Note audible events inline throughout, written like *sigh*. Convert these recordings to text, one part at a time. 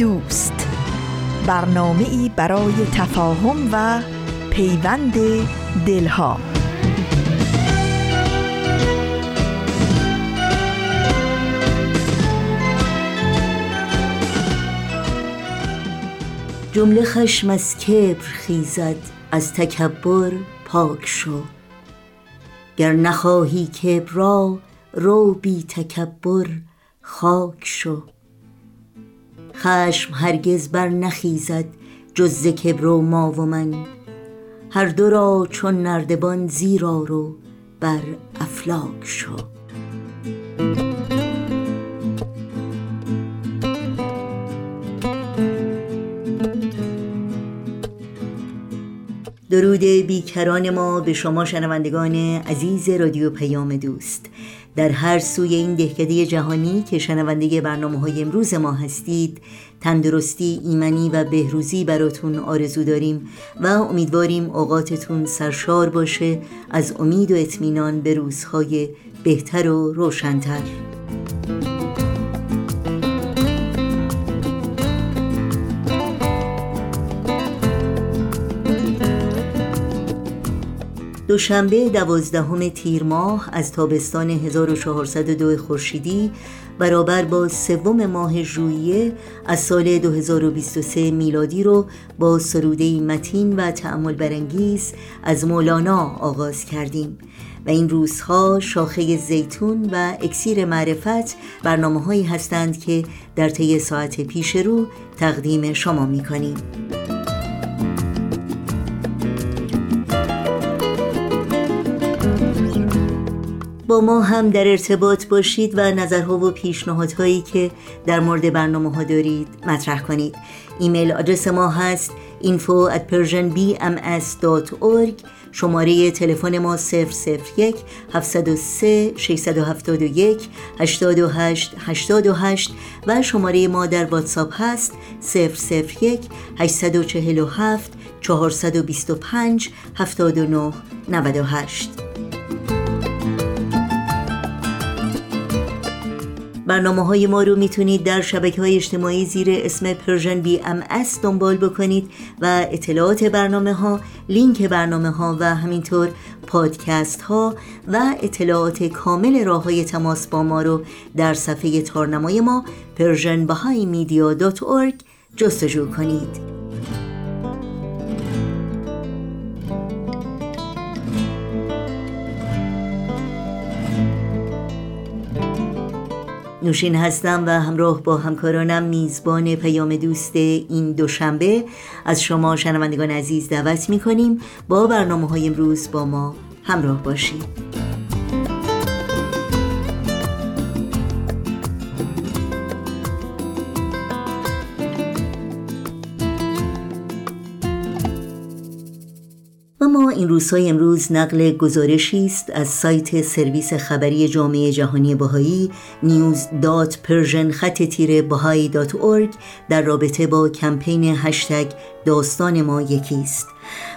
دوست. برنامه ای برای تفاهم و پیوند دلها. جمله خشم از کبر خیزد از تکبر پاک شو. گر نخواهی کبر را رو بی تکبر خاک شو. خشم هرگز بر نخیزد جز کبر و ما و من. هر دو را چون نردبان زیرا رو بر افلاک شو درود بیکران ما به شما شنوندگان عزیز رادیو پیام دوست. در هر سوی این دهکده جهانی که شنونده برنامه های امروز ما هستید تندرستی ایمنی و بهروزی براتون آرزو داریم و امیدواریم اوقاتتون سرشار باشه از امید و اطمینان به روزهای بهتر و روشنتر. دوشنبه دوازدهم تیر ماه از تابستان 1402 خورشیدی برابر با سوم ماه ژوئیه از سال 2023 میلادی رو با سروده متین و تعمل برانگیز از مولانا آغاز کردیم و این روزها شاخه زیتون و اکسیر معرفت برنامه هایی هستند که در طی ساعت پیش رو تقدیم شما می کنیم. ما هم در ارتباط باشید و نظرها و پیشنهادهایی که در مورد برنامه ها دارید مطرح کنید. ایمیل آدرس ما هست info at persianbms.org شماره تلفن ما 001 703 671 828 828 و شماره ما در واتساپ هست 001 847 425 79 98 برنامه های ما رو می‌تونید در شبکه های اجتماعی زیر اسم Persian BMS دنبال بکنید و اطلاعات برنامه ها، لینک برنامه ها و همینطور پادکست ها و اطلاعات کامل راه های تماس با ما رو در صفحه تارنمای ما persianbahaimedia.org جستجو کنید. نوشین هستم و همراه با همکارانم میزبان پیام دوست این دوشنبه. از شما شنوندگان عزیز دعوت می کنیم با برنامه های امروز با ما همراه باشید. این روزهای امروز نقل گزارشی است از سایت سرویس خبری جامعه جهانی بهایی news.persian خط تیره در رابطه با کمپین هشتگ داستان ما یکی است.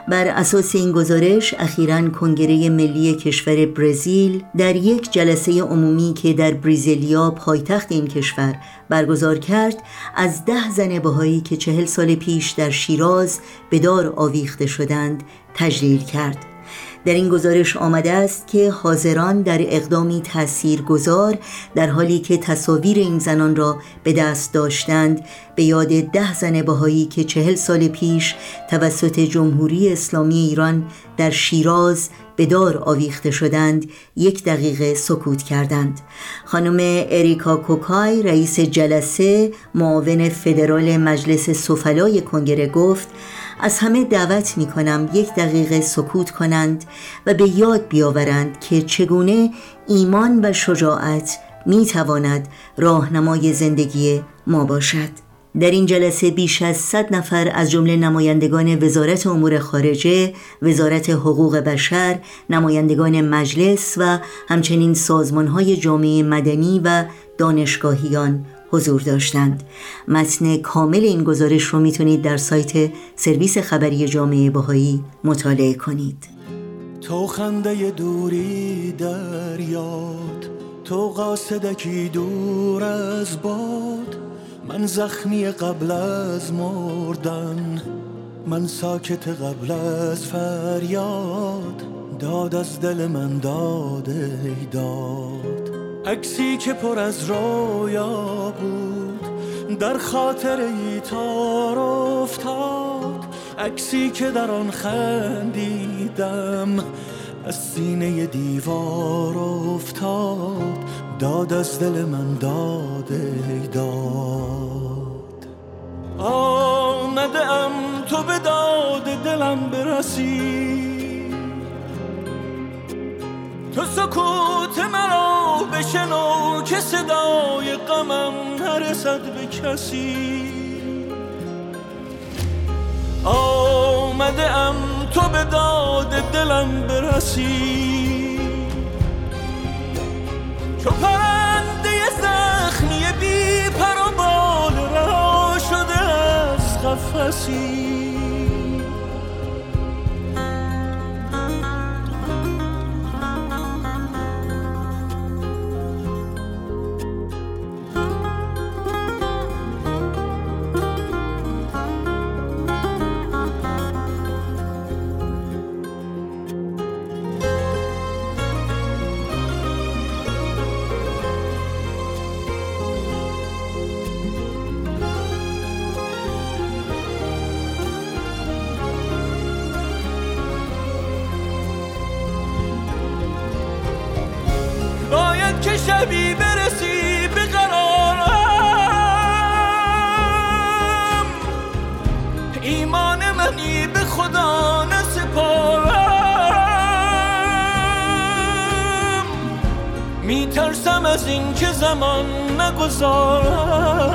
بر اساس این گزارش اخیرا کنگره ملی کشور برزیل در یک جلسه عمومی که در بریزیلیا پایتخت این کشور برگزار کرد از ده زن بهایی که چهل سال پیش در شیراز به دار آویخته شدند تجلیل کرد. در این گزارش آمده است که حاضران در اقدامی تأثیر گذار در حالی که تصاویر این زنان را به دست داشتند به یاد ده زن بهایی که چهل سال پیش توسط جمهوری اسلامی ایران در شیراز به دار آویخته شدند یک دقیقه سکوت کردند. خانم اریکا کوکای رئیس جلسه معاون فدرال مجلس سفلای کنگره گفت از همه دعوت می کنم یک دقیقه سکوت کنند و به یاد بیاورند که چگونه ایمان و شجاعت می تواند راهنمای زندگی ما باشد. در این جلسه بیش از 100 نفر از جمله نمایندگان وزارت امور خارجه، وزارت حقوق بشر، نمایندگان مجلس و همچنین سازمانهای جامعه مدنی و دانشگاهیان حضور داشتند. متن کامل این گزارش رو می‌تونید در سایت سرویس خبری جامعه باهایی مطالعه کنید. تو خنده دوری در یاد تو قاصدکی دور از باد. من زخمی قبل از مردن من ساکت قبل از فریاد. داد از دل من داد ای داد. عکسی که پر از رویا بود در خاطر ای تار افتاد. عکسی که در آن خندیدم از سینه دیوار افتاد. داد از دل من داد داد. آمده ام تو به داد دلم برسی. تو سکوت مرا بشنو که صدای غمم نرسد به کسی. آمده ام تو به داد دلم برسی. چو پرنده زخمی بی پر و بال رها شده از قفسی. شبی برسی به قرارم. ایمان منی به خدا نسپارم. میترسم از این که زمان نگذارم.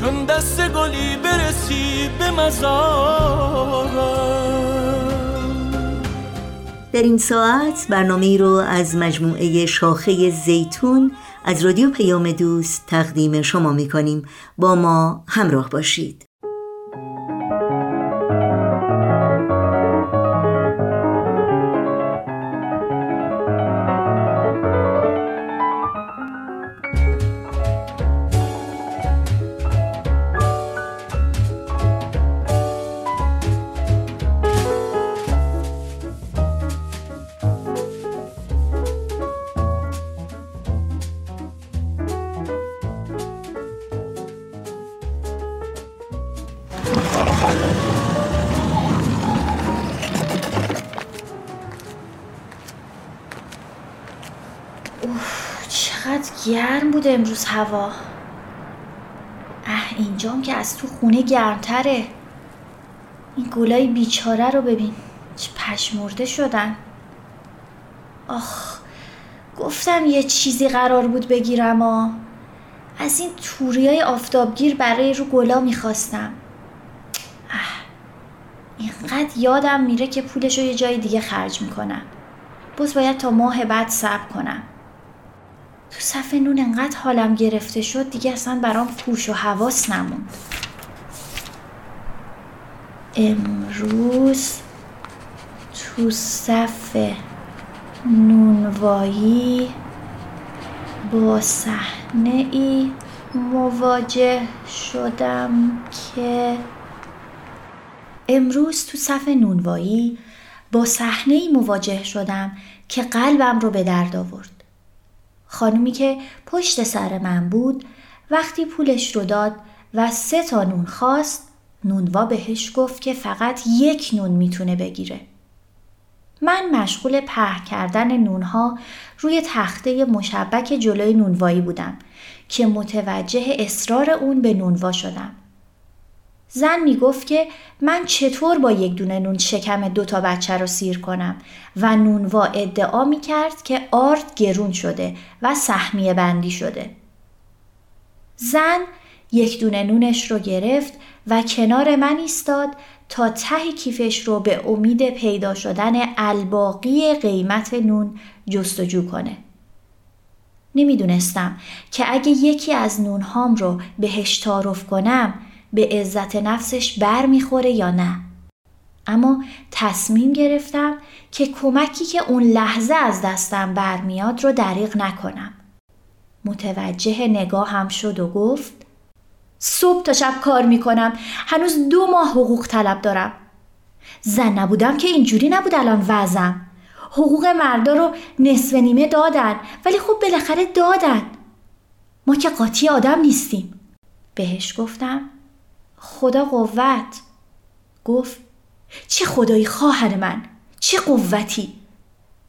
چون دست گلی برسی به مزارم. در این ساعت برنامه رو از مجموعه شاخه زیتون از رادیو پیام دوست تقدیم شما می کنیم. با ما همراه باشید. چقدر گرم بود امروز هوا. اه اینجام که از تو خونه گرمتره. این گلای بیچاره رو ببین چه پشمرده شدن. آخ گفتم یه چیزی قرار بود بگیرم آ از این توری های آفتابگیر برای رو گلا می‌خواستم. اه اینقدر یادم میره که پولش رو یه جای دیگه خرج می‌کنم. باز باید تا ماه بعد صبر کنم. تو صفحه نون انقدر حالم گرفته شد دیگه اصلا برام پوش و حواس نموند. امروز تو صف نونوایی با صحنه ای مواجه شدم که امروز تو صف نونوایی با صحنه ای مواجه شدم که قلبم رو به درد آورد. خانومی که پشت سر من بود وقتی پولش رو داد و سه تا نون خواست نونوا بهش گفت که فقط یک نون می‌تونه بگیره. من مشغول په کردن نونها روی تخته مشبک جلوی نونوایی بودم که متوجه اصرار اون به نونوا شدم. زن می‌گفت که من چطور با یک دونه نون شکم دوتا بچه رو سیر کنم و نونوا ادعا می کرد که آرد گرون شده و سهمیه بندی شده. زن یک دونه نونش رو گرفت و کنار من ایستاد تا ته کیفش رو به امید پیدا شدن الباقی قیمت نون جستجو کنه. نمی‌دونستم که اگه یکی از نونهام رو بهش تعارف کنم به عزت نفسش بر می‌خوره یا نه. اما تصمیم گرفتم که کمکی که اون لحظه از دستم برمیاد رو دریغ نکنم. متوجه نگاهم شد و گفت صبح تا شب کار می‌کنم. هنوز دو ماه حقوق طلب دارم. زن نبودم که اینجوری نبود الان وزم حقوق مردا رو نصف نیمه دادن ولی خب بالاخره دادن. ما که قاطی آدم نیستیم. بهش گفتم خدا قوت. گفت چه خدایی خواهر من چه قوتی.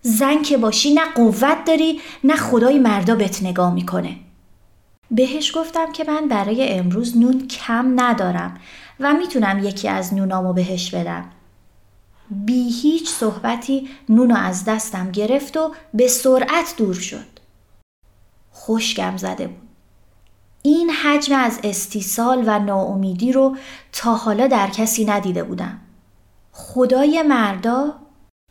زن که باشی نه قوت داری نه خدای مردا بهت نگاه می‌کنه. بهش گفتم که من برای امروز نون کم ندارم و می‌تونم یکی از نونامو بهش بدم. بی هیچ صحبتی نونو از دستم گرفت و به سرعت دور شد. خوشگم زده بود. این حجم از استیصال و ناامیدی رو تا حالا در کسی ندیده بودم خدای مردا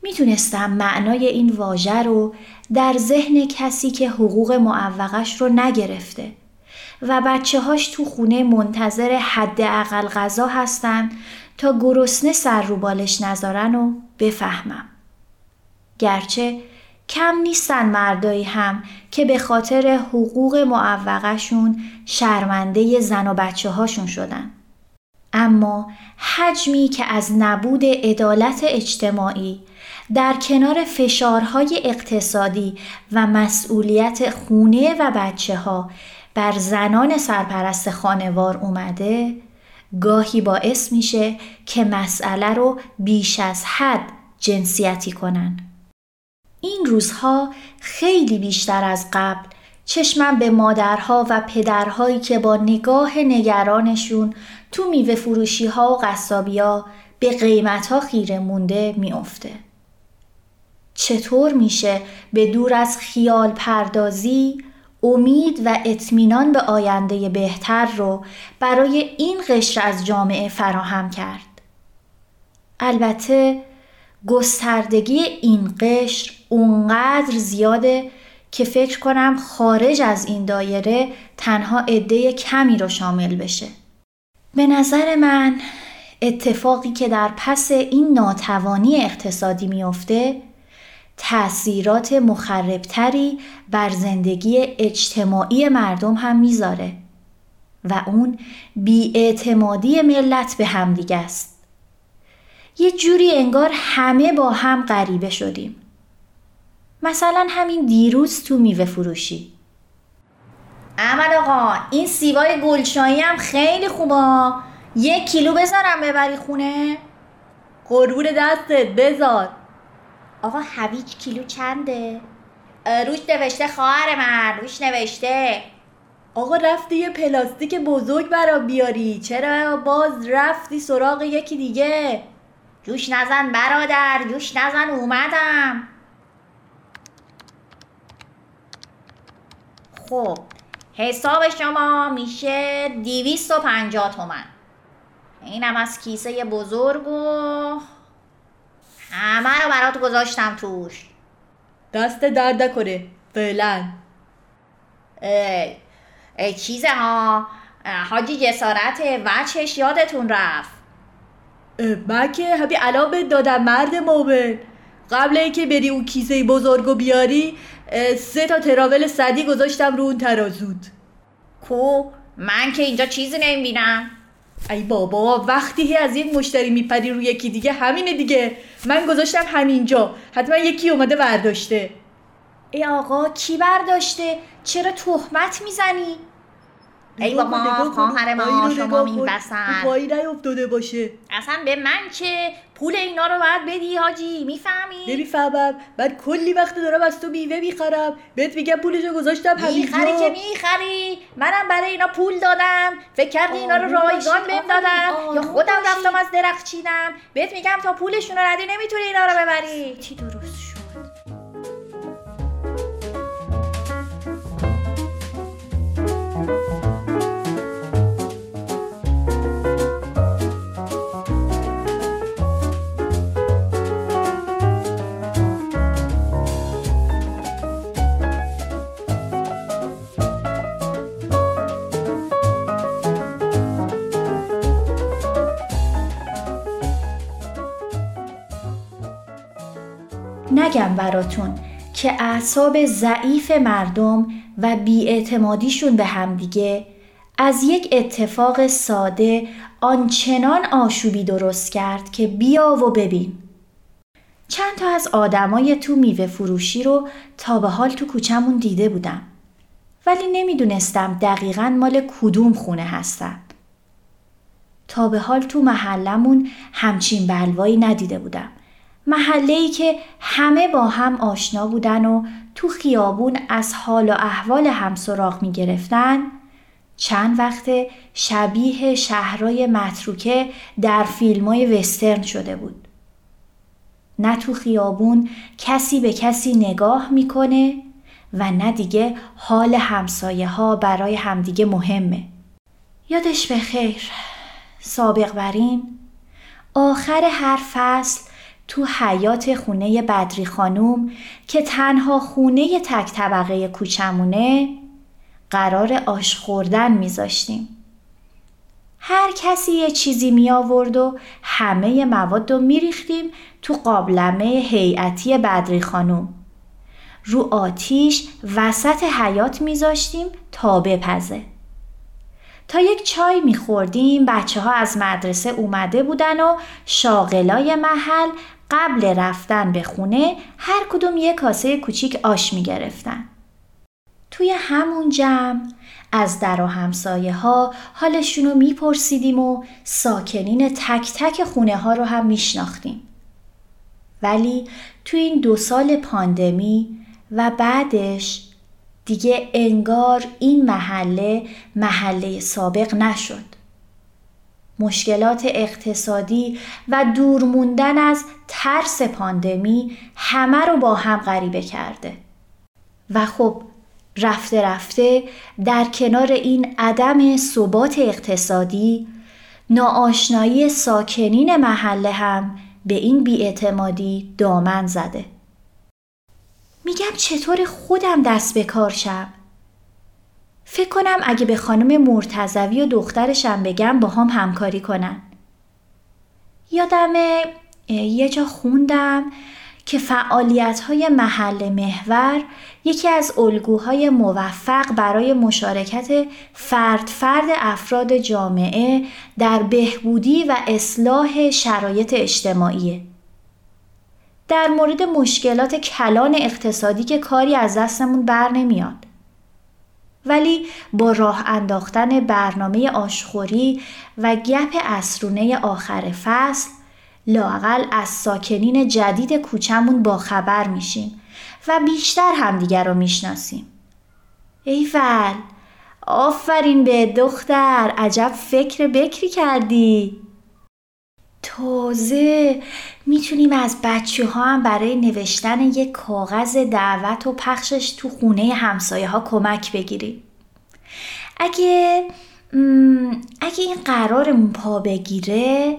می‌تونستم معنای این واژه رو در ذهن کسی که حقوق معوقش رو نگرفته و بچه هاش تو خونه منتظر حداقل غذا هستن تا گرسنه سر رو بالش نذارن و بفهمم. گرچه کم نیستن مردایی هم که به خاطر حقوق معوقشون شرمنده زن و بچه هاشون شدن. اما حجمی که از نبود عدالت اجتماعی در کنار فشارهای اقتصادی و مسئولیت خونه و بچه ها بر زنان سرپرست خانوار اومده گاهی باعث میشه که مسئله رو بیش از حد جنسیتی کنن. این روزها خیلی بیشتر از قبل چشمم به مادرها و پدرهایی که با نگاه نگرانشون تو میوه فروشی ها و قصابی ها به قیمت ها خیره مونده میافته. چطور میشه به دور از خیال پردازی امید و اطمینان به آینده بهتر رو برای این قشر از جامعه فراهم کرد. البته گستردگی این قشر اونقدر زیاده که فکر کنم خارج از این دایره تنها عده کمی رو شامل بشه. به نظر من اتفاقی که در پس این ناتوانی اقتصادی میافته تأثیرات مخربتری بر زندگی اجتماعی مردم هم می‌ذاره و اون بیاعتمادی ملت به همدیگه است. یه جوری انگار همه با هم غریبه شدیم. مثلا همین دیروز تو میوه فروشی. احمد آقا این سیبای گلشایی هم خیلی خوبه یک کیلو بذارم ببری خونه؟ قربون دستت بذار آقا هویج کیلو چنده؟ روش نوشته خواهر من روش نوشته آقا رفتی یه پلاستیک بزرگ برا بیاری چرا باز رفتی سراغ یکی دیگه جوش نزن برادر جوش نزن اومدم خب حساب شما میشه دیویست و پنجاه تومن. اینم از کیسه بزرگ و همه رو برات گذاشتم توش. دست درد کنه فعلا. ای, ای چیزه ها. حاجی جسارت وچهش یادتون رفت. من که همین الان دادم مرد مومن. قبل اینکه بری اون کیسه بزرگو بیاری سه تا تراول صدی گذاشتم رو اون ترازود. کو؟ من که اینجا چیزی نمی‌بینم. ای بابا وقتی از یک مشتری میپری رو یکی دیگه همینه دیگه. من گذاشتم همینجا. حتما یکی اومده برداشته ای آقا کی برداشته چرا تهمت می‌زنی؟ ای بابا،. خواهر ما، شما. می‌بسن. رو پایین نیافتاده باشه. اصلا به من چه؟ پول اینا رو باید بدی حاجی می‌فهمی؟ نمی‌فهمم. من کلی وقت دارم از تو میوه می‌خرم. بهت میگم پولشو گذاشتم همینجا. می‌خری که می‌خری. منم برای اینا پول دادم. فکر کردی اینا رو رایگان بهم دادم یا خودم. رفتم از درخت چیدم. بهت میگم تا پولشون رو ندی نمی‌تونی اینا رو ببری. چی درست شد؟ نگم براتون که اعصاب ضعیف مردم و بیاعتمادیشون به همدیگه از یک اتفاق ساده آنچنان آشوبی درست کرد که بیا و ببین. چند تا از آدمای تو میوه فروشی رو تا به حال تو کوچمون دیده بودم. ولی نمی‌دونستم دقیقا مال کدوم خونه هستن. تا به حال تو محلمون همچین بلوایی ندیده بودم. محله ای که همه با هم آشنا بودن و تو خیابون از حال و احوال هم سراغ می گرفتن چند وقت شبیه شهرهای متروکه در فیلم های وسترن شده بود. نه تو خیابون کسی به کسی نگاه می‌کنه و نه دیگه حال همسایه ها برای همدیگه مهمه. یادش به خیر سابق بر این آخر هر فصل تو حیات خونه بدری خانوم که تنها خونه تک طبقه کوچمونه قرار آش خوردن میذاشتیم. هر کسی یه چیزی می آورد و همه مواد رو می ریختیم تو قابلمه هیئتی بدری خانوم. رو آتیش وسط حیات میذاشتیم تا بپزه. تا یک چای میخوردیم بچه ها از مدرسه اومده بودن و شاغلای محل قبل رفتن به خونه هر کدوم یک کاسه کوچیک آش می‌گرفتن. توی همون جمع از در و همسایه ها حالشون رو میپرسیدیم و ساکنین تک تک خونه ها رو هم میشناختیم. ولی تو این دو سال پاندمی و بعدش دیگه انگار این محله محله سابق نشد. مشکلات اقتصادی و دور موندن از ترس پاندمی همه رو با هم غریبه کرده. و خب رفته رفته در کنار این عدم ثبات اقتصادی ناآشنایی ساکنین محله هم به این بیاعتمادی دامن زده. میگم چطور خودم دست به کار شم؟ فکر کنم اگه به خانم مرتزوی و دخترشم بگم با هم همکاری کنن. یادم یه جا خوندم که فعالیت های محل محور یکی از الگوهای موفق برای مشارکت فرد فرد افراد جامعه در بهبودی و اصلاح شرایط اجتماعیه. در مورد مشکلات کلان اقتصادی که کاری از دستمون بر نمیاد. ولی با راه انداختن برنامه آشخوری و گپ اسرونه آخر فصل لاقل از ساکنین جدید کوچمون با خبر میشیم و بیشتر همدیگر رو می‌شناسیم. ایول آفرین به دختر عجب فکر بکری کردی تازه می‌تونیم از بچه ها هم برای نوشتن یک کاغذ دعوت و پخشش تو خونه همسایه ها کمک بگیریم. اگه اگه این قرارمون پا بگیره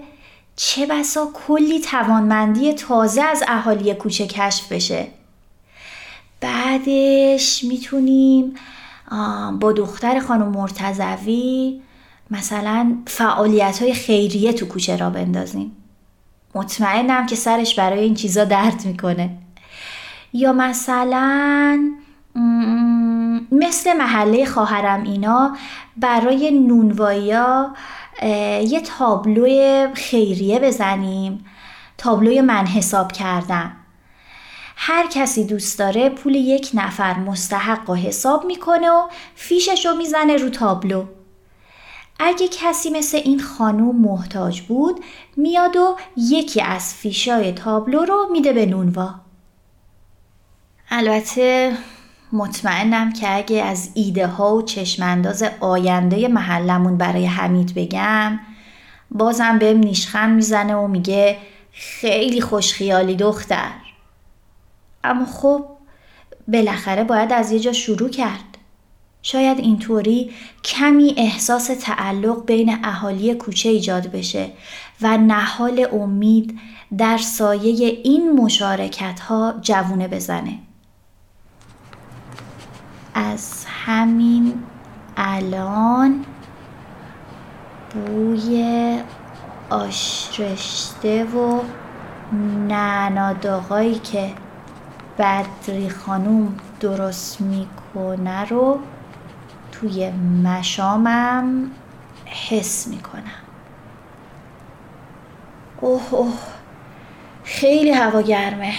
چه بسا کلی توانمندی تازه از اهالی کوچه کشف بشه. بعدش می‌تونیم با دختر خانم مرتزوی مثلا فعالیت های خیریه تو کوچه را بندازیم. مطمئنم که سرش برای این چیزا درد می‌کنه. یا مثلا مثل محله خواهرم اینا برای نونواییا یه تابلو خیریه بزنیم. تابلوی من حساب کردم هر کسی دوست داره پول یک نفر مستحق و حساب می‌کنه و فیشش رو می‌زنه رو تابلو. اگه کسی مثل این خانوم محتاج بود میاد و یکی از فیشای تابلو رو میده به نونوا. البته مطمئنم که اگه از ایده ها و چشمانداز آینده محلمون برای حمید بگم بازم بهم نیشخند می‌زنه و میگه خیلی خوشخیالی دختر. اما خب بالاخره باید از یه جا شروع کرد. شاید اینطوری کمی احساس تعلق بین اهالی کوچه ایجاد بشه و نهال امید در سایه این مشارکت ها جوونه بزنه. از همین الان بوی آشرشته و نعناداغایی که بدری خانوم درست می‌کنه رو توی مشامم حس می‌کنم. اوه اوه خیلی هوا گرمه.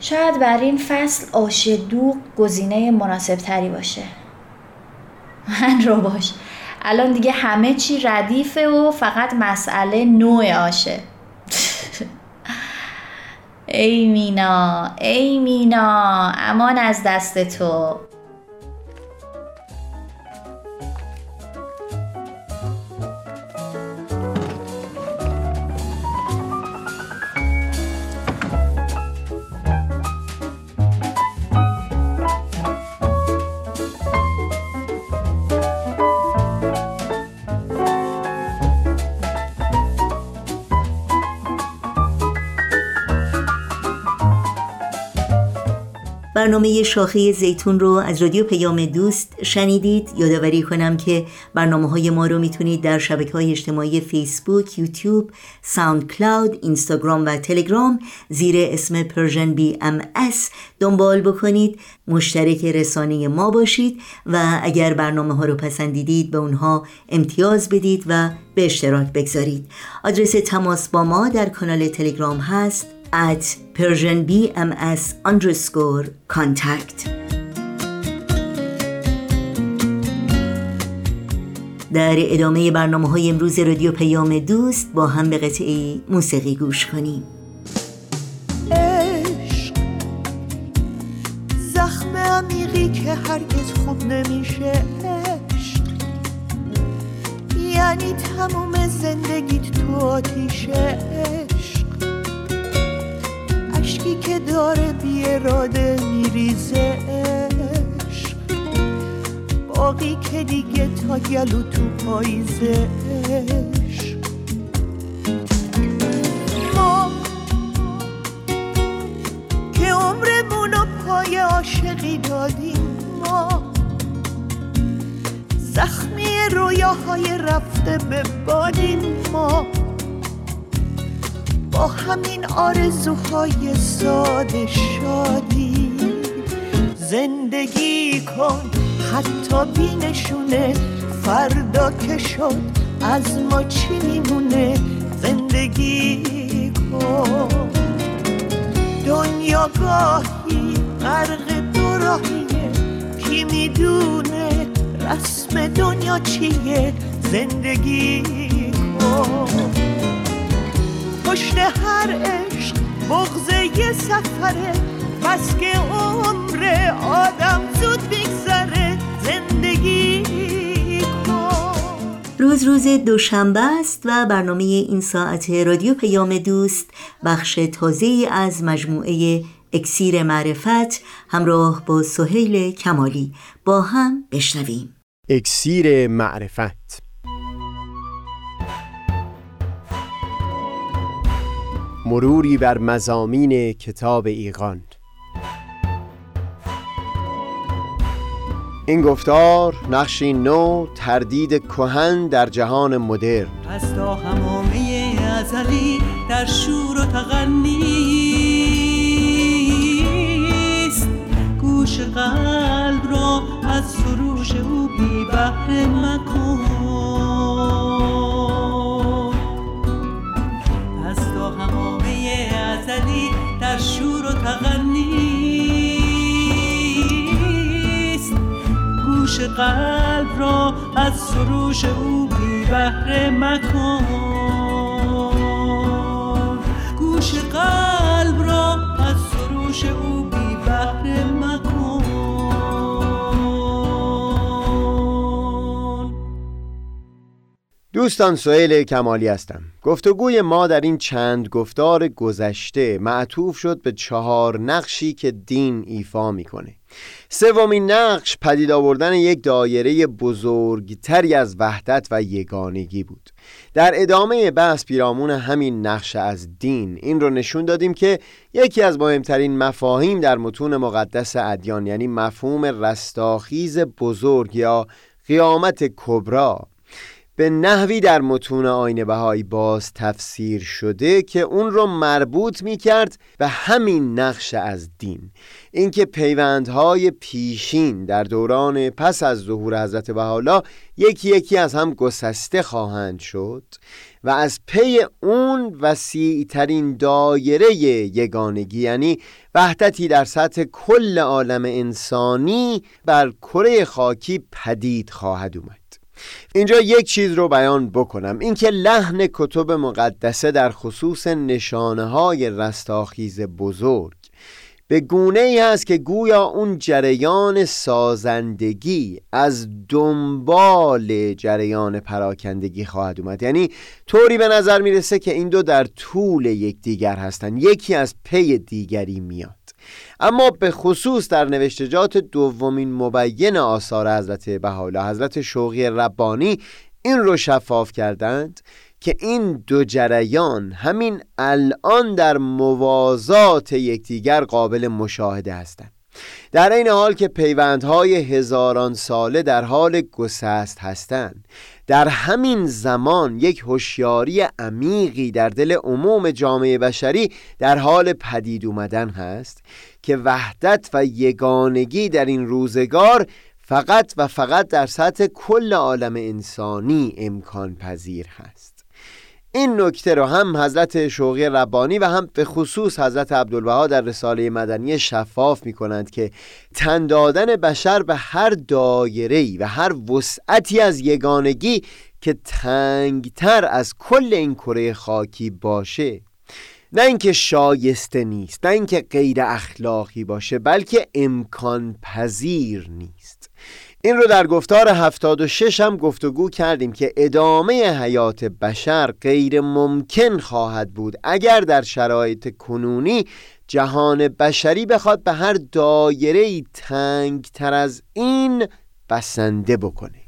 شاید بر این فصل آش دوغ گزینه مناسب تری باشه. من رو باش. الان دیگه همه چی ردیفه و فقط مسئله نوع آشه. *laughs* ای مینا ای مینا امان از دست تو. برنامه شاخه زیتون رو از رادیو پیام دوست شنیدید. یادآوری کنم که برنامه های ما رو می‌تونید در شبکه های اجتماعی فیسبوک، یوتیوب، SoundCloud، اینستاگرام و تلگرام زیر اسم Persian BMS دنبال بکنید. مشترک رسانه ما باشید و اگر برنامه ها رو پسندیدید به اونها امتیاز بدید و به اشتراک بگذارید. آدرس تماس با ما در کانال تلگرام هست. At persianbms underscore contact. در ادامه برنامه های امروز رادیو پیام دوست با هم به قطعه موسیقی گوش کنیم. عشق زخم عمیقی که هرگز خوب نمیشه. عشق یعنی تموم زندگیت تو آتیشه. عشق اشکی که داره بی اراده میریزه عشق. باقی که دیگه تا گلو تو پاییزه ما که پای عاشقی دادیم ما زخمی رویاهای رفته به بادیم ما با همین آرزوهای ساده شادی. زندگی کن حتی بینشونه فردا که شد از ما چی میمونه؟ زندگی کن. دنیا گاهی غرق دو راهیه. کی می‌دونه رسم دنیا چیه؟ زندگی کن. پشت هر عشق بغز یه سفره. بس که عمر آدم زود میگذره. زندگی روز روز دوشنبه است و برنامه این ساعت رادیو پیام دوست بخش تازه از مجموعه اکسیر معرفت همراه با سهیل کمالی. با هم بشنویم. اکسیر معرفت. مروری بر مزامین کتاب ایقان این گفتار نقشی نو تردید کهن در جهان مدرن. از تا همامه ازلی در شور و تغنیست گوش قلب را از سروش او بی بهره مکن. در شور و تغنیست. گوش قلب را از سروش او بی بهره مکن. گوش قلب را از سروش او بی دوستان سئیل کمالی هستم. گفتگوی ما در این چند گفتار گذشته معطوف شد به چهار نقشی که دین ایفا می‌کنه. سومین نقش پدید آوردن یک دایره بزرگتری از وحدت و یگانگی بود. در ادامه بحث پیرامون همین نقش از دین این رو نشون دادیم که یکی از مهمترین مفاهیم در متون مقدس ادیان یعنی مفهوم رستاخیز بزرگ یا قیامت کبرا به نحوی در متون آین بهایی باز تفسیر شده که اون رو مربوط می کرد به همین نقش از دین. اینکه پیوندهای پیشین در دوران پس از ظهور حضرت بهاءالله یکی یکی از هم گسسته خواهند شد و از پی اون وسیع ترین دایره یگانگی یعنی وحدتی در سطح کل عالم انسانی بر کره خاکی پدید خواهد اومد. اینجا یک چیز رو بیان بکنم. اینکه لحن کتب مقدسه در خصوص نشانه های رستاخیز بزرگ به گونه ای هست که گویا اون جریان سازندگی از دنبال جریان پراکندگی خواهد اومد. یعنی طوری به نظر می‌رسه که این دو در طول یکدیگر هستند یکی از پی دیگری میاد اما به خصوص در نوشتجات دومین مبین آثار حضرت بهاءالله حضرت شوقی ربانی این رو شفاف کردند که این دو جریان همین الان در موازات یکدیگر قابل مشاهده هستند. در این حال که پیوندهای هزاران ساله در حال گسست هستند. در همین زمان یک هوشیاری عمیقی در دل عموم جامعه بشری در حال پدید اومدن هست که وحدت و یگانگی در این روزگار فقط و فقط در سطح کل عالم انسانی امکان پذیر هست. این نکته رو هم حضرت شوقی ربانی و هم به خصوص حضرت عبدالبها در رساله مدنی شفاف می کنند که تن دادن بشر به هر دایره و هر وسعتی از یگانگی که تنگتر از کل این کره خاکی باشه. نه اینکه شایسته نیست نه اینکه غیر اخلاقی باشه بلکه امکان پذیر نیست. این رو در گفتار 76 هم گفتگو کردیم که ادامه حیات بشر غیر ممکن خواهد بود. اگر در شرایط کنونی جهان بشری بخواد به هر دایره تنگ تر از این بسنده بکنه.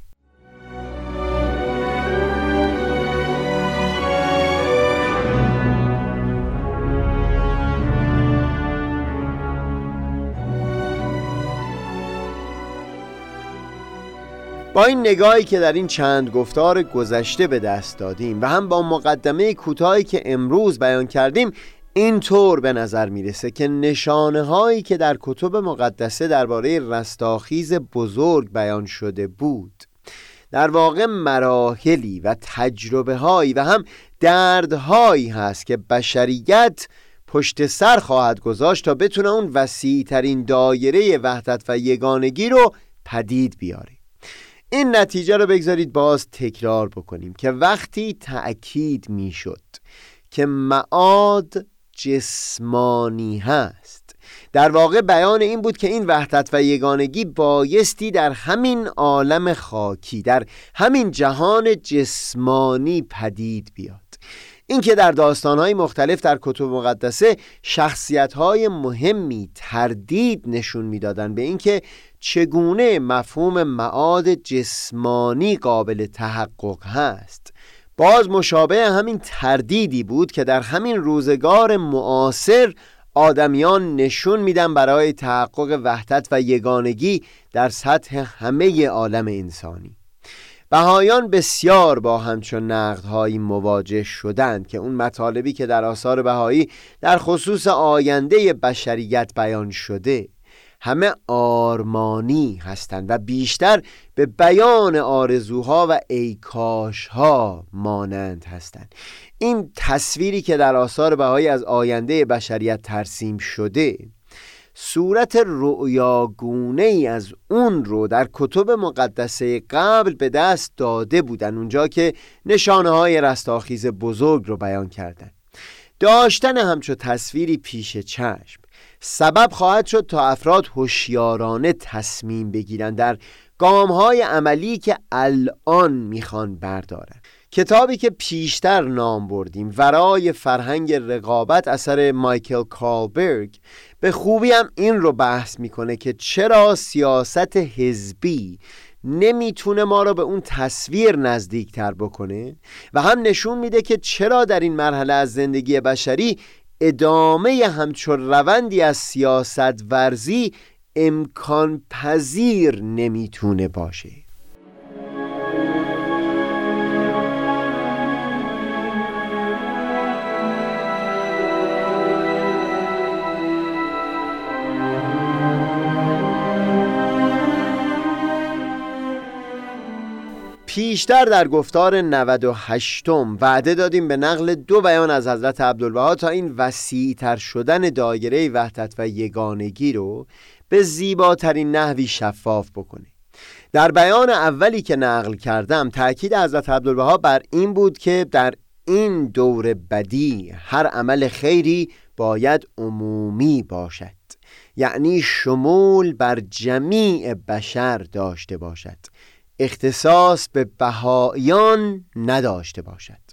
این نگاهی که در این چند گفتار گذشته به دست دادیم و هم با مقدمه کوتاهی که امروز بیان کردیم اینطور به نظر می‌رسه که نشانه هایی که در کتب مقدسه درباره رستاخیز بزرگ بیان شده بود در واقع مراحلی و تجربه هایی و هم دردهایی هست که بشریت پشت سر خواهد گذاشت تا بتونه اون وسیع ترین دایره وحدت و یگانگی رو پدید بیاره. این نتیجه رو بگذارید باز تکرار بکنیم که وقتی تأکید می‌شد که معاد جسمانی هست در واقع بیان این بود که این وحدت و یگانگی بایستی در همین عالم خاکی در همین جهان جسمانی پدید بیاد. اینکه در داستانهای مختلف در کتب مقدسه شخصیتهای مهمی تردید نشون می‌دادند به اینکه چگونه مفهوم معاد جسمانی قابل تحقق هست؟ باز مشابه همین تردیدی بود که در همین روزگار معاصر آدمیان نشون میدن برای تحقق وحدت و یگانگی در سطح همه عالم انسانی. بهایان بسیار با همچون نقدهایی مواجه شدند که اون مطالبی که در آثار بهایی در خصوص آینده بشریت بیان شده. همه آرمانی هستند و بیشتر به بیان آرزوها و ایکاشها مانند هستند. این تصویری که در آثار بهایی از آینده بشریت ترسیم شده صورت رؤیاگونه ای از اون رو در کتب مقدسه قبل به دست داده بودن اونجا که نشانه های رستاخیز بزرگ رو بیان کردن. داشتن همچو تصویری پیش چشم. سبب خواهد شد تا افراد هوشیارانه تصمیم بگیرند در گام های عملی که الان می‌خوان بردارن کتابی که پیشتر نام بردیم ورای فرهنگ رقابت اثر مایکل کالبرگ به خوبی هم این رو بحث می‌کنه که چرا سیاست حزبی نمی‌تونه ما رو به اون تصویر نزدیکتر بکنه و هم نشون میده که چرا در این مرحله از زندگی بشری ادامه همچون روندی از سیاست ورزی امکان پذیر نمی‌تونه باشه. پیشتر در گفتار 98 وعده دادیم به نقل دو بیان از حضرت عبدالبها تا این وسیعتر شدن دایره وحدت و یگانگی رو به زیباترین نحوی شفاف بکنه در بیان اولی که نقل کردم تأکید حضرت عبدالبها بر این بود که در این دور بدی هر عمل خیری باید عمومی باشد. یعنی شمول بر جمیع بشر داشته باشد. اختصاص به بهایان نداشته باشد.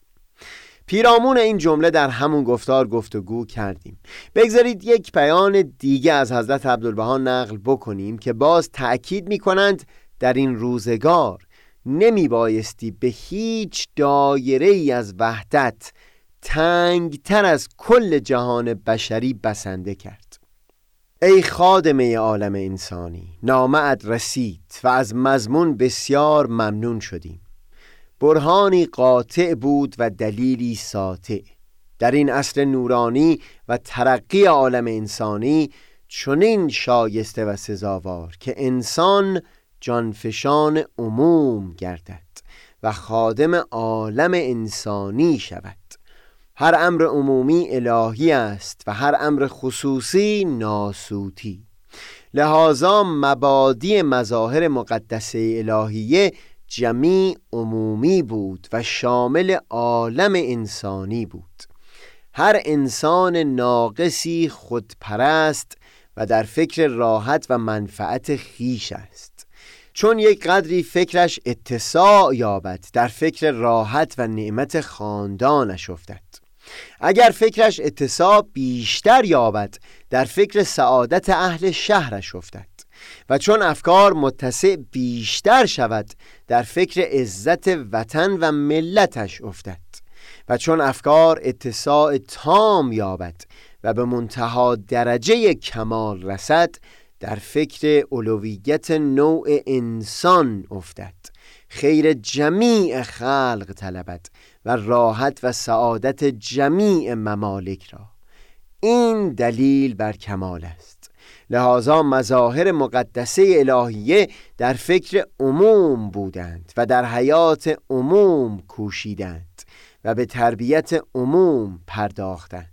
پیرامون این جمله در همون گفتار گفتگو کردیم. بگذارید یک بیان دیگه از حضرت عبدالبها نقل بکنیم که باز تأکید می کنند در این روزگار نمی بایستی به هیچ دایره ای از وحدت تنگتر از کل جهان بشری بسنده کرد. ای خادمه عالم انسانی نامعد رسید و از مضمون بسیار ممنون شدیم. برهانی قاطع بود و دلیلی ساطع. در این اصل نورانی و ترقی عالم انسانی چنین شایسته و سزاوار که انسان جانفشان عموم گردد و خادم عالم انسانی شود. هر امر عمومی الهی است و هر امر خصوصی ناسوتی. لحاظا مبادی مظاهر مقدسه الهیه جمیع عمومی بود و شامل عالم انسانی بود. هر انسان ناقصی خودپرست و در فکر راحت و منفعت خیش است. چون یک قدری فکرش اتساع یابد در فکر راحت و نعمت خاندانش افتد. اگر فکرش اتساع بیشتر یابد در فکر سعادت اهل شهرش افتد. و چون افکار متسع بیشتر شود در فکر عزت وطن و ملتش افتد. و چون افکار اتساع تام یابد و به منتها درجه کمال رسد در فکر اولویت نوع انسان افتد. خیر جمیع خلق طلبد و راحت و سعادت جمیع ممالک را. این دلیل بر کمال است. لحاظا مظاهر مقدسه الهیه در فکر عموم بودند و در حیات عموم کوشیدند و به تربیت عموم پرداختند.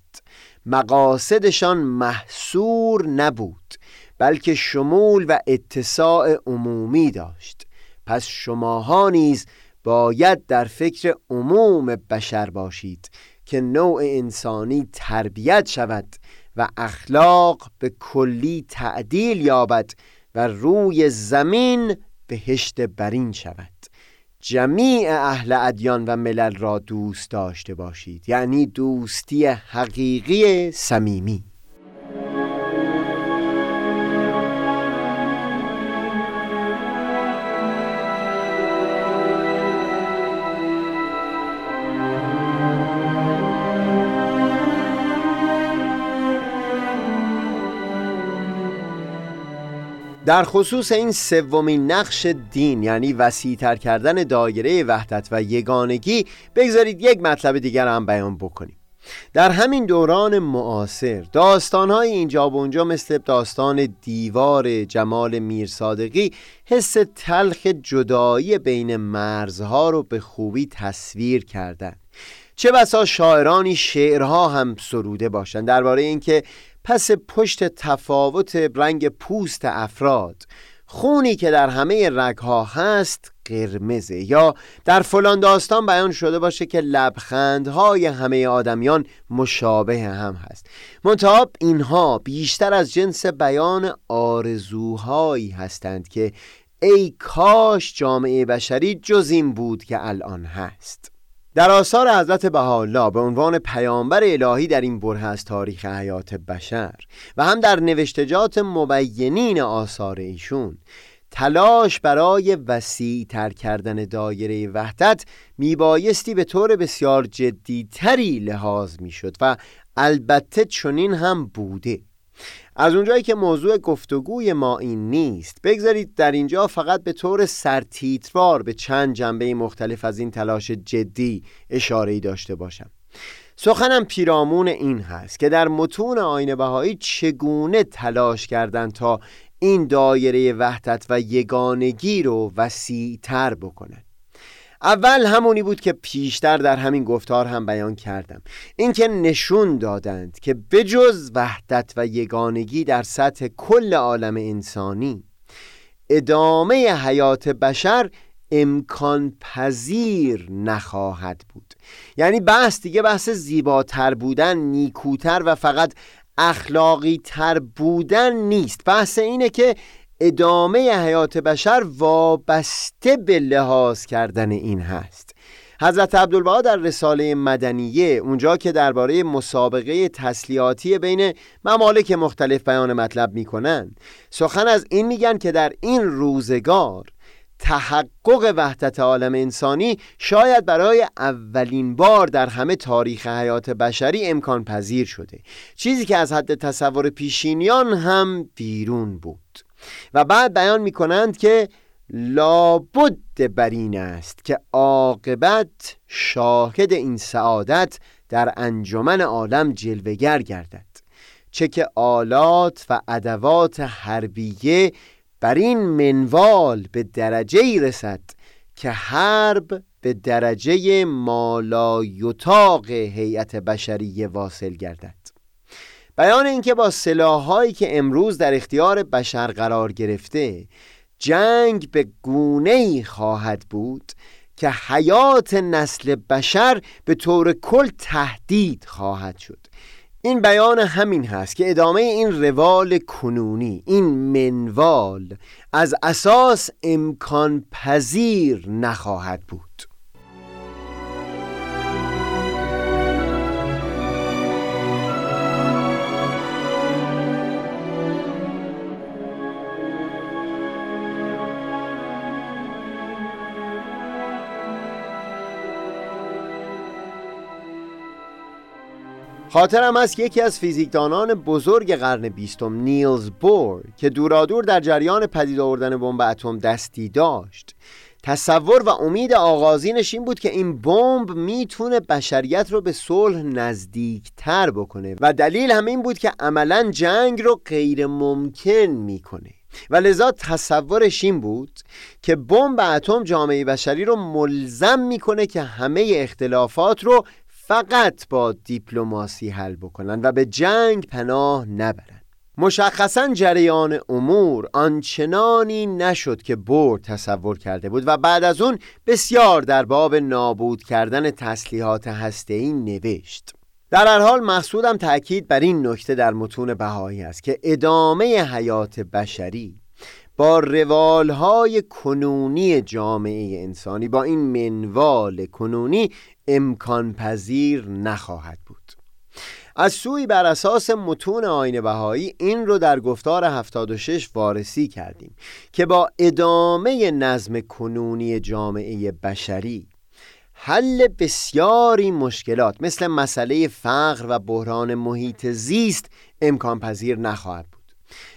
مقاصدشان محصور نبود بلکه شمول و اتساع عمومی داشت. پس شماها نیز باید در فکر عموم بشر باشید که نوع انسانی تربیت شود و اخلاق به کلی تعدیل یابد و روی زمین بهشت برین شود. جمیع اهل ادیان و ملل را دوست داشته باشید یعنی دوستی حقیقی صمیمی. در خصوص این سومین نقش دین یعنی وسیعتر کردن دایره وحدت و یگانگی بگذارید یک مطلب دیگر هم بیان بکنیم. در همین دوران معاصر داستانهای اینجا و اونجا مثل داستان دیوار جمال میرصادقی حس تلخ جدایی بین مرزها رو به خوبی تصویر کردن چه بسا شاعرانی شعرها هم سروده باشند. درباره اینکه پس پشت تفاوت رنگ پوست افراد خونی که در همه رگها هست قرمزه یا در فلان داستان بیان شده باشه که لبخندهای همه آدمیان مشابه هم هست. منتها اینها بیشتر از جنس بیان آرزوهایی هستند که ای کاش جامعه بشری جز این بود که الان هست. در آثار حضرت بهاءالله به عنوان پیامبر الهی در این بره از تاریخ حیات بشر و هم در نوشتجات مبینین آثار ایشون تلاش برای وسیع تر کردن دایره وحدت میبایستی به طور بسیار جدیتری لحاظ می‌شد و البته چنین هم بوده. از اونجایی که موضوع گفتگوی ما این نیست بگذارید در اینجا فقط به طور سرتیتوار به چند جنبه مختلف از این تلاش جدی اشاره داشته باشم. سخنم پیرامون این هست که در متون آین بهایی چگونه تلاش کردند تا این دایره وحدت و یگانگی رو وسیعتر بکنن. اول همونی بود که پیشتر در همین گفتار هم بیان کردم. اینکه نشون دادند که بجز وحدت و یگانگی در سطح کل عالم انسانی ادامه حیات بشر امکان پذیر نخواهد بود. یعنی بحث دیگه بحث زیباتر بودن نیکوتر و فقط اخلاقی تر بودن نیست. بحث اینه که ادامه حیات بشر وابسته به لحاظ کردن این هست. حضرت عبدالبها در رساله مدنیه اونجا که درباره مسابقه تسلیحاتی بین ممالک مختلف بیان مطلب می‌کنن سخن از این میگن که در این روزگار تحقق وحدت عالم انسانی شاید برای اولین بار در همه تاریخ حیات بشری امکان پذیر شده. چیزی که از حد تصور پیشینیان هم بیرون بود. و بعد بیان می کنند که لابد بر این است که عاقبت شاهد این سعادت در انجمن عالم جلوگر گردد چه که آلات و ادوات حربیه بر این منوال به درجه ای رسد که حرب به درجه مالایتاق هیئت بشری واصل گردد. بیان اینکه با سلاحهایی که امروز در اختیار بشر قرار گرفته جنگ به گونه ای خواهد بود که حیات نسل بشر به طور کل تهدید خواهد شد. این بیان همین هست که ادامه این روال کنونی این منوال از اساس امکان پذیر نخواهد بود. خاطرم است یکی از فیزیکدانان بزرگ قرن بیستم نیلز بور که دورادور در جریان پدید آوردن بمب اتم دستی داشت. تصور و امید آغازینش این بود که این بمب می‌تونه بشریت رو به صلح نزدیکتر بکنه و دلیل هم این بود که عملا جنگ رو غیر ممکن می‌کنه. و لذا تصورش این بود که بمب اتم جامعه بشری رو ملزم می‌کنه که همه اختلافات رو فقط با دیپلماسی حل بکنن و به جنگ پناه نبرن. مشخصا جریان امور آنچنانی نشد که بور تصور کرده بود و بعد از اون بسیار در باب نابود کردن تسلیحات هسته‌ای نوشت. در هر حال مقصودم تأکید بر این نکته در متون بهایی است که ادامه حیات بشری با روالهای کنونی جامعه انسانی با این منوال کنونی امکان پذیر نخواهد بود. از سوی بر اساس متون آین بهایی این رو در گفتار 76 وارسی کردیم که با ادامه نظم کنونی جامعه بشری حل بسیاری مشکلات مثل مسئله فقر و بحران محیط زیست امکان پذیر نخواهد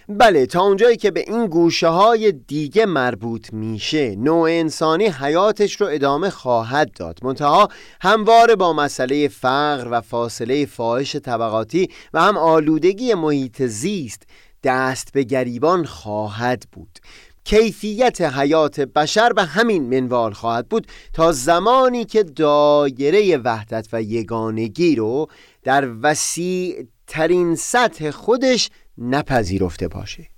بله تا اونجایی که به این گوشه های دیگه مربوط میشه نوع انسانی حیاتش رو ادامه خواهد داد. منتها همواره با مسئله فقر و فاصله فاحش طبقاتی و هم آلودگی محیط زیست دست به گریبان خواهد بود. کیفیت حیات بشر به همین منوال خواهد بود تا زمانی که دایره وحدت و یگانگی رو در وسیع بدترین سطح خودش نپذیرفته باشه.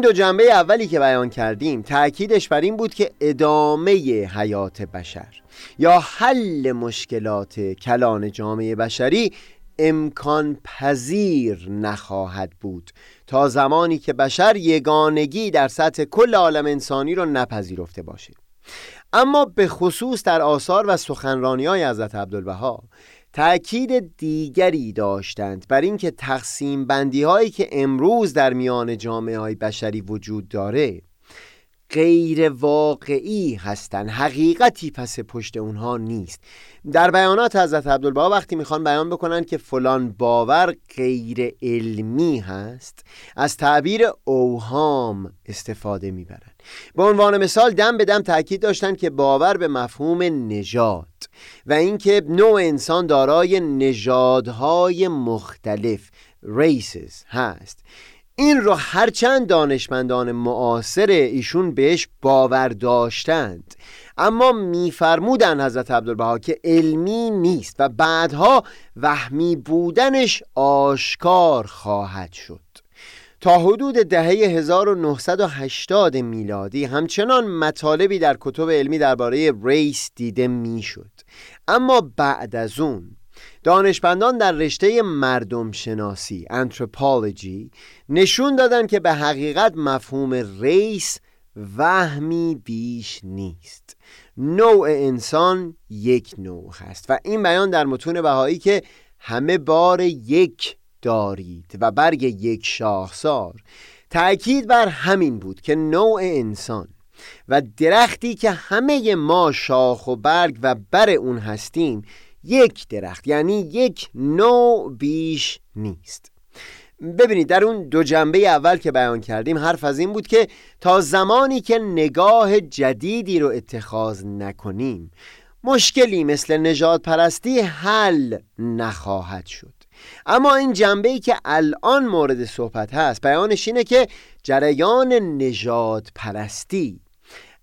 این دو جنبه اولی که بیان کردیم تأکیدش بر این بود که ادامه حیات بشر یا حل مشکلات کلان جامعه بشری امکان پذیر نخواهد بود تا زمانی که بشر یگانگی در سطح کل عالم انسانی را نپذیرفته باشه اما به خصوص در آثار و سخنرانی های حضرت عبدالبها تأکید دیگری داشتند بر اینکه تقسیم بندی هایی که امروز در میان جامعه های بشری وجود داره. غیر واقعی هستند حقیقتی پس پشت اونها نیست. در بیانات حضرت عبدالبها وقتی می‌خوان بیان بکنن که فلان باور غیر علمی هست از تعبیر اوهام استفاده می‌برن. به عنوان مثال دم به دم تاکید داشتن که باور به مفهوم نژاد و اینکه نوع انسان دارای نژادهای مختلف races هست. این رو هرچند دانشمندان معاصر ایشون بهش باور داشتند. اما میفرمودن حضرت عبدالبها که علمی نیست و بعدها وهمی بودنش آشکار خواهد شد. تا حدود دهه 1980 میلادی همچنان مطالبی در کتب علمی درباره ریس دیده می‌شد. اما بعد از اون دانشمندان در رشته مردم شناسی انتروپولوژی نشون دادن که به حقیقت مفهوم ریس وهمی بیش نیست. نوع انسان یک نوع هست و این بیان در متون بهایی که همه بار یک دارید و برگ یک شاخسار تأکید بر همین بود که نوع انسان و درختی که همه ما شاخ و برگ و بر اون هستیم یک درخت یعنی یک نوع بیش نیست. ببینید در اون دو جنبه اول که بیان کردیم حرف از این بود که تا زمانی که نگاه جدیدی رو اتخاذ نکنیم مشکلی مثل نجات پرستی حل نخواهد شد. اما این جنبه ای که الان مورد صحبت هست بیانش اینه که جریان نجات پرستی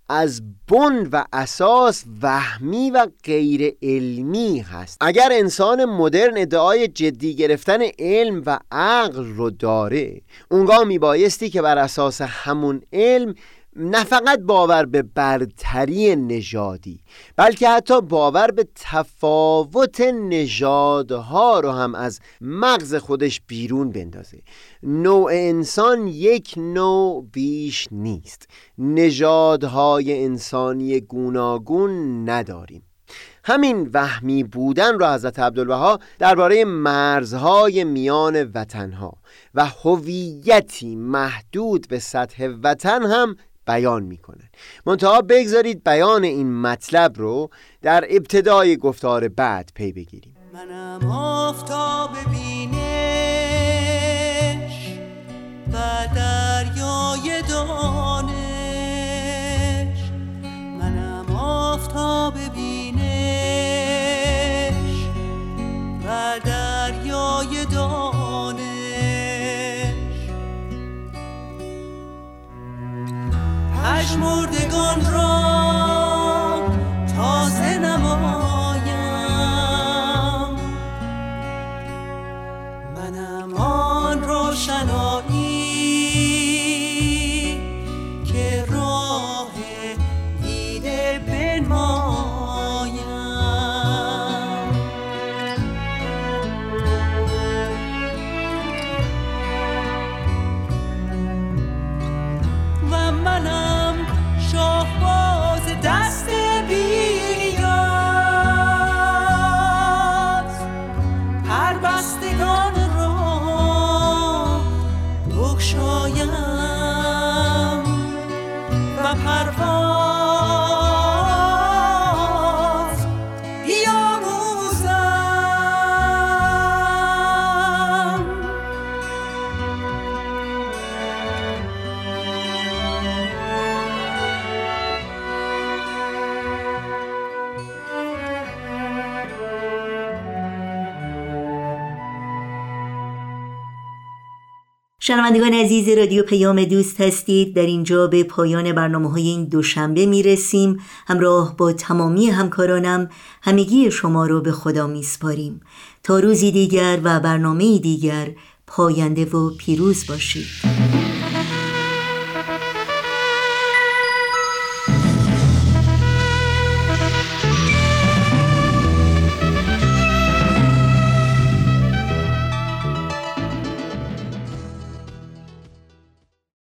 از بن و اساس وهمی و غیر علمی هست. اگر انسان مدرن ادعای جدی گرفتن علم و عقل رو داره اونگاه میبایستی که بر اساس همون علم نه فقط باور به برتری نژادی بلکه حتی باور به تفاوت نژادها رو هم از مغز خودش بیرون بندازه. نوع انسان یک نوع بیش نیست. نژادهای انسانی گوناگون نداریم. همین وهمی بودن را حضرت عبدالبها درباره مرزهای میان وطنها و هویتی محدود به سطح وطن هم بیان می‌کنه. منتها بگذارید بیان این مطلب رو در ابتدای گفتار بعد پی بگیریم. منم آفتاب بینش و دریای دانش. منم آفتاب بینش و دریای دانش. پژمردگان را تازه نمایم. منم آن روشنایی شنوندگان عزیز رادیو پیام دوست هستید. در اینجا به پایان برنامه های این دوشنبه می رسیم همراه با تمامی همکارانم همگی شما رو به خدا می سپاریم تا روزی دیگر و برنامه دیگر پاینده و پیروز باشید.